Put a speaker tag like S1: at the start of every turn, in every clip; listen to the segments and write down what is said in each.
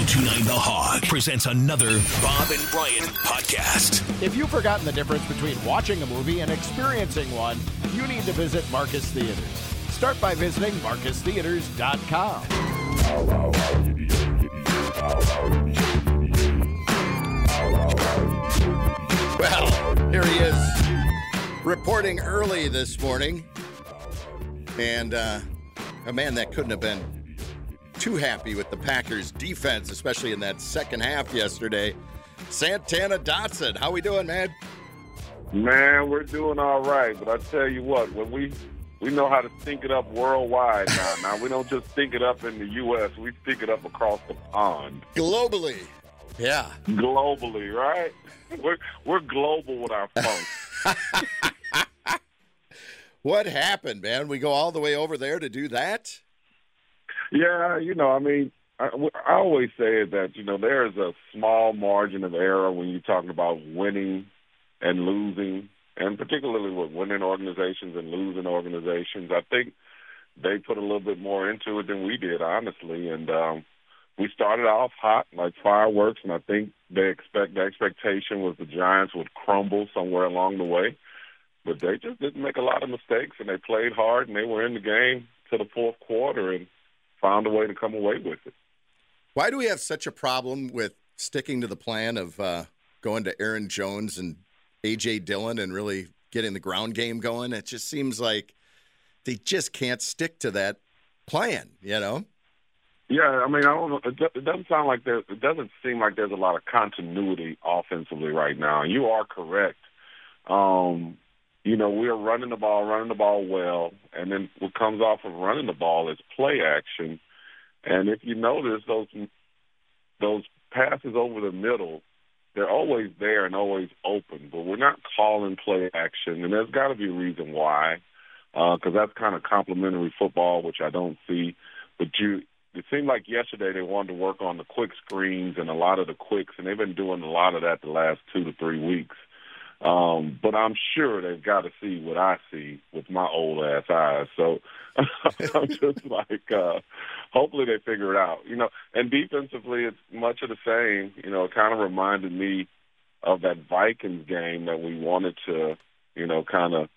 S1: 1029 The Hog presents another Bob and Brian podcast.
S2: If you've forgotten the difference between watching a movie and experiencing one, you need to visit Marcus Theatres. Start by visiting marcustheatres.com.
S3: Well, here he is, reporting early this morning. And, uh, oh man, that couldn't have been too happy with the Packers defense, especially in that second half yesterday. Santana Dotson, how we doing, man?
S4: Man, we're doing all right, but I tell you what, when we we know how to think it up worldwide now. now we don't just think it up in the U.S. We think it up across the pond,
S3: Globally. Yeah.
S4: globally, right? We're we're global with our funk.
S3: What happened, man? We go all the way over there to do that?
S4: Yeah, you know, I mean, I, I always say that you know there is a small margin of error when you're talking about winning and losing, and particularly with winning organizations and losing organizations. I think they put a little bit more into it than we did, honestly, and. um we started off hot like fireworks, and I think they expect the expectation was the Giants would crumble somewhere along the way, but they just didn't make a lot of mistakes, and they played hard, and they were in the game to the fourth quarter, and found a way to come away with it.
S3: Why do we have such a problem with sticking to the plan of uh, going to Aaron Jones and A.J. Dillon and really getting the ground game going? It just seems like they just can't stick to that plan, you know?
S4: Yeah, I mean, I don't know. It, it doesn't sound like there. It doesn't seem like there's a lot of continuity offensively right now. You are correct. Um, you know, we are running the ball, running the ball well, and then what comes off of running the ball is play action. And if you notice those those passes over the middle, they're always there and always open, but we're not calling play action, and there's got to be a reason why, uh, because that's kind of complimentary football, which I don't see. But you, it seemed like yesterday they wanted to work on the quick screens and a lot of the quicks, and they've been doing a lot of that the last two to three weeks. Um, but I'm sure they've got to see what I see with my old ass eyes. So I'm just like, uh, hopefully they figure it out. You know, and defensively, it's much of the same. You know, it kind of reminded me of that Vikings game that we wanted to, you know, kind of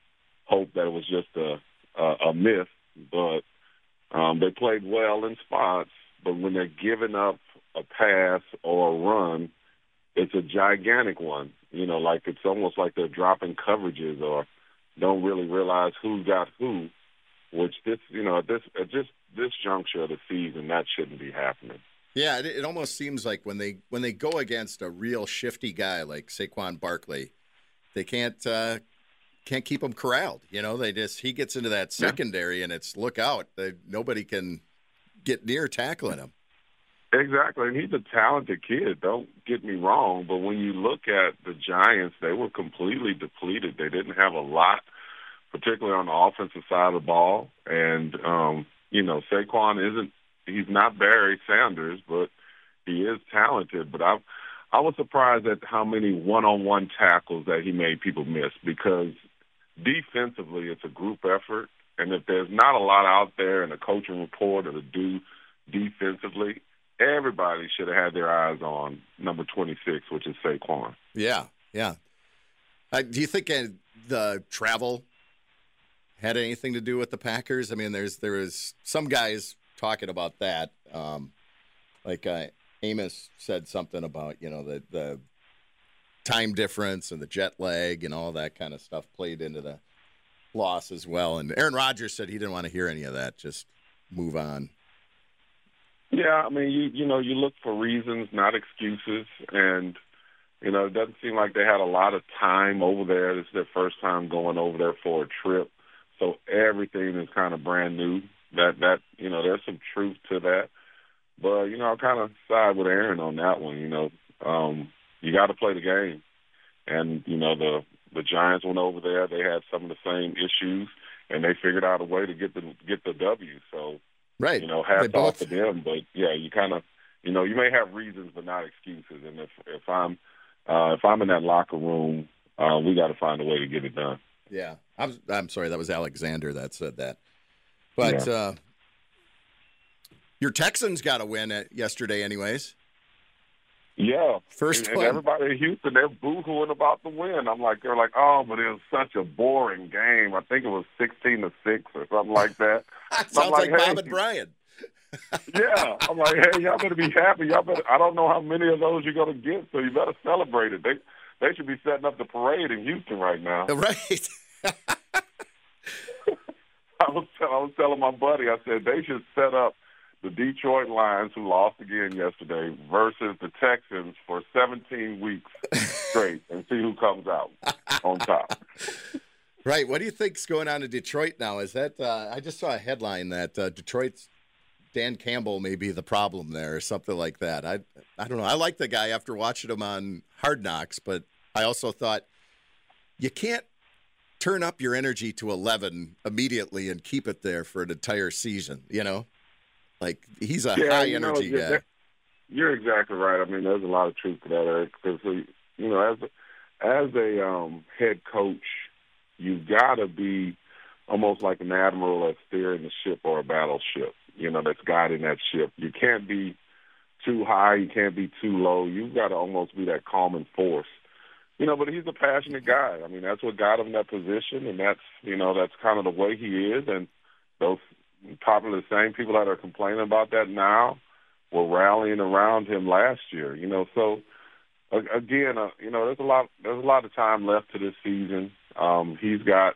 S4: hope that it was just a a, a myth, but um, they played well in spots. But when they're giving up a pass or a run, it's a gigantic one. You know, like it's almost like they're dropping coverages or don't really realize who got who. Which this, you know, at this at just this juncture of the season, that shouldn't be happening.
S3: Yeah, it, it almost seems like when they when they go against a real shifty guy like Saquon Barkley, they can't uh, can't keep him corralled. You know, they just he gets into that
S4: Yeah.
S3: secondary and it's look out. They, nobody can get near tackling him.
S4: Exactly, and he's a talented kid. Don't get me wrong, but when you look at the Giants, they were completely depleted. They didn't have a lot, particularly on the offensive side of the ball. And um, you know, Saquon isn't he's not Barry Sanders, but he is talented. But I I was surprised at how many one-on-one tackles that he made people miss because defensively it's a group effort, and if there's not a lot out there in a coaching report or to do defensively, everybody should have had their eyes on number 26, which is Saquon.
S3: Yeah, yeah. Uh, do you think uh, the travel had anything to do with the Packers? I mean, there's there was some guys talking about that. Um, like uh, Amos said something about you know the the time difference and the jet lag and all that kind of stuff played into the loss as well. And Aaron Rodgers said he didn't want to hear any of that. Just move on.
S4: Yeah, I mean, you you know, you look for reasons, not excuses, and you know, it doesn't seem like they had a lot of time over there. This is their first time going over there for a trip, so everything is kind of brand new. That that you know, there's some truth to that, but you know, I kind of side with Aaron on that one. You know, um, you got to play the game, and you know, the the Giants went over there. They had some of the same issues, and they figured out a way to get the get the W. So
S3: Right.
S4: you know, hats off to them. But yeah, you kind of, you know, you may have reasons but not excuses. And if if I'm uh, if I'm in that locker room, uh, we got to find a way to get it done.
S3: Yeah, I'm. I'm sorry. That was Alexander that said that. But uh, your Texans got a win at yesterday, anyways.
S4: Yeah,
S3: First
S4: and, and everybody in Houston they're boohooing about the win. I'm like, they're like, oh, but it was such a boring game. I think it was 16 to six or something like that.
S3: Sounds like,
S4: like, hey.
S3: Bob and Brian.
S4: yeah, I'm like, hey, y'all better be happy. Y'all better. I don't know how many of those you're gonna get, so you better celebrate it. They they should be setting up the parade in Houston right now.
S3: Right.
S4: I was I was telling my buddy, I said they should set up the Detroit Lions, who lost again yesterday, versus the Texans for 17 weeks straight, and see who comes out on top.
S3: Right. What do you think's going on in Detroit now? Is that uh, I just saw a headline that uh, Detroit's Dan Campbell may be the problem there, or something like that. I I don't know. I like the guy after watching him on Hard Knocks, but I also thought you can't turn up your energy to eleven immediately and keep it there for an entire season. You know, like he's a high
S4: you know,
S3: energy guy.
S4: You're exactly right. I mean, there's a lot of truth to that, Eric. Because you know, as a, as a um, head coach, you've got to be almost like an admiral that's steering the ship or a battleship. You know, that's guiding that ship. You can't be too high. You can't be too low. You've got to almost be that calming force. You know, but he's a passionate guy. I mean, that's what got him that position, and that's you know that's kind of the way he is. And those the same people that are complaining about that now were rallying around him last year. You know, so again, uh, you know, there's a lot there's a lot of time left to this season. Um, he's got,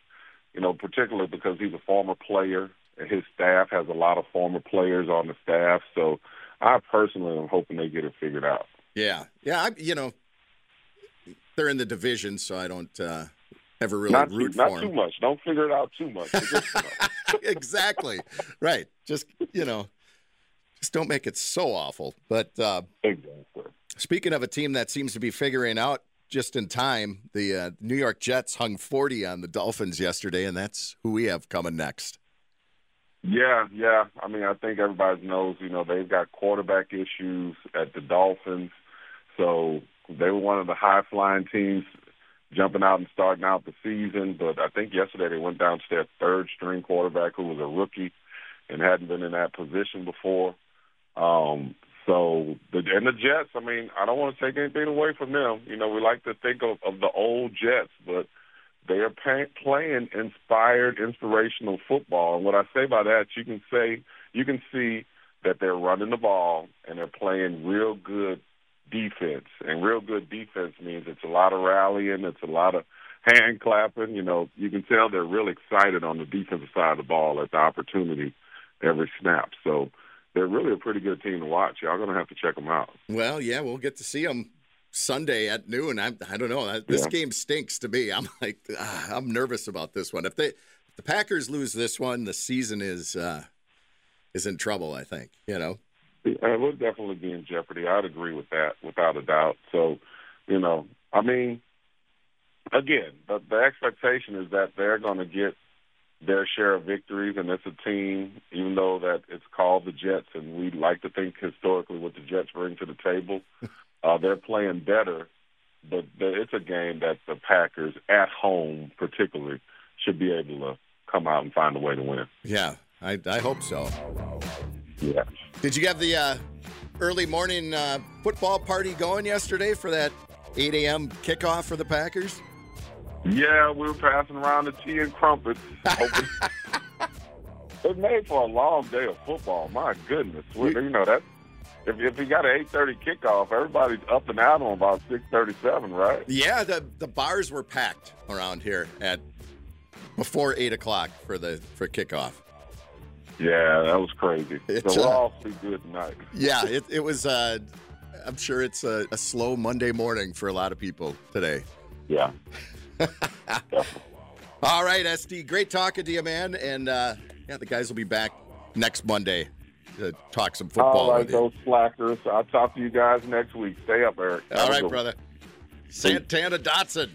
S4: you know, particularly because he's a former player, and his staff has a lot of former players on the staff. So I personally am hoping they get it figured out.
S3: Yeah, yeah. I, you know, they're in the division, so I don't uh, ever really
S4: not too,
S3: root
S4: not
S3: for
S4: too much. Don't figure it out too much. but just enough.
S3: exactly. Right. Just you know, just don't make it so awful. But uh,
S4: exactly.
S3: speaking of a team that seems to be figuring out just in time, the uh, New York Jets hung 40 on the Dolphins yesterday, and that's who we have coming next.
S4: Yeah, yeah. I mean, I think everybody knows, you know, they've got quarterback issues at the Dolphins. So they were one of the high flying teams jumping out and starting out the season. But I think yesterday they went down to their third string quarterback who was a rookie and hadn't been in that position before. Um, so the and the Jets, I mean, I don't want to take anything away from them. You know, we like to think of, of the old Jets, but they are pay, playing inspired, inspirational football. And what I say by that, you can say you can see that they're running the ball and they're playing real good defense. And real good defense means it's a lot of rallying, it's a lot of hand clapping. You know, you can tell they're real excited on the defensive side of the ball at the opportunity every snap. So they're really a pretty good team to watch. Y'all gonna have to check them out.
S3: Well, yeah, we'll get to see them Sunday at noon. I, I don't know. This
S4: Yeah.
S3: game stinks to me. I'm like, ah, I'm nervous about this one. If they, if the Packers lose this one, the season is uh, is in trouble. I think. You know.
S4: It would definitely be in jeopardy. I'd agree with that without a doubt. So, you know, I mean, again, the, the expectation is that they're going to get their share of victories, and it's a team, even though that it's called the Jets, and we like to think historically what the Jets bring to the table. Uh, they're playing better, but the- it's a game that the Packers, at home particularly, should be able to come out and find a way to win.
S3: Yeah, I, I hope so.
S4: Yeah.
S3: Did you have the uh, early morning uh, football party going yesterday for that 8 a.m. kickoff for the Packers?
S4: Yeah, we were passing around the tea and crumpets. it made for a long day of football. My goodness, We- you know that. If, if you got an eight thirty kickoff, everybody's up and out on about six thirty seven, right?
S3: Yeah, the the bars were packed around here at before eight o'clock for the for kickoff.
S4: Yeah, that was crazy.
S3: It's,
S4: so
S3: uh,
S4: all good tonight.
S3: Yeah, it, it was. Uh, I'm sure it's a, a slow Monday morning for a lot of people today.
S4: Yeah.
S3: All right, SD, great talking to you, man. And uh, yeah, the guys will be back next Monday to talk some football
S4: All right, those slackers. I'll talk to you guys next week. Stay up, Eric.
S3: All right, brother. Santana Dotson.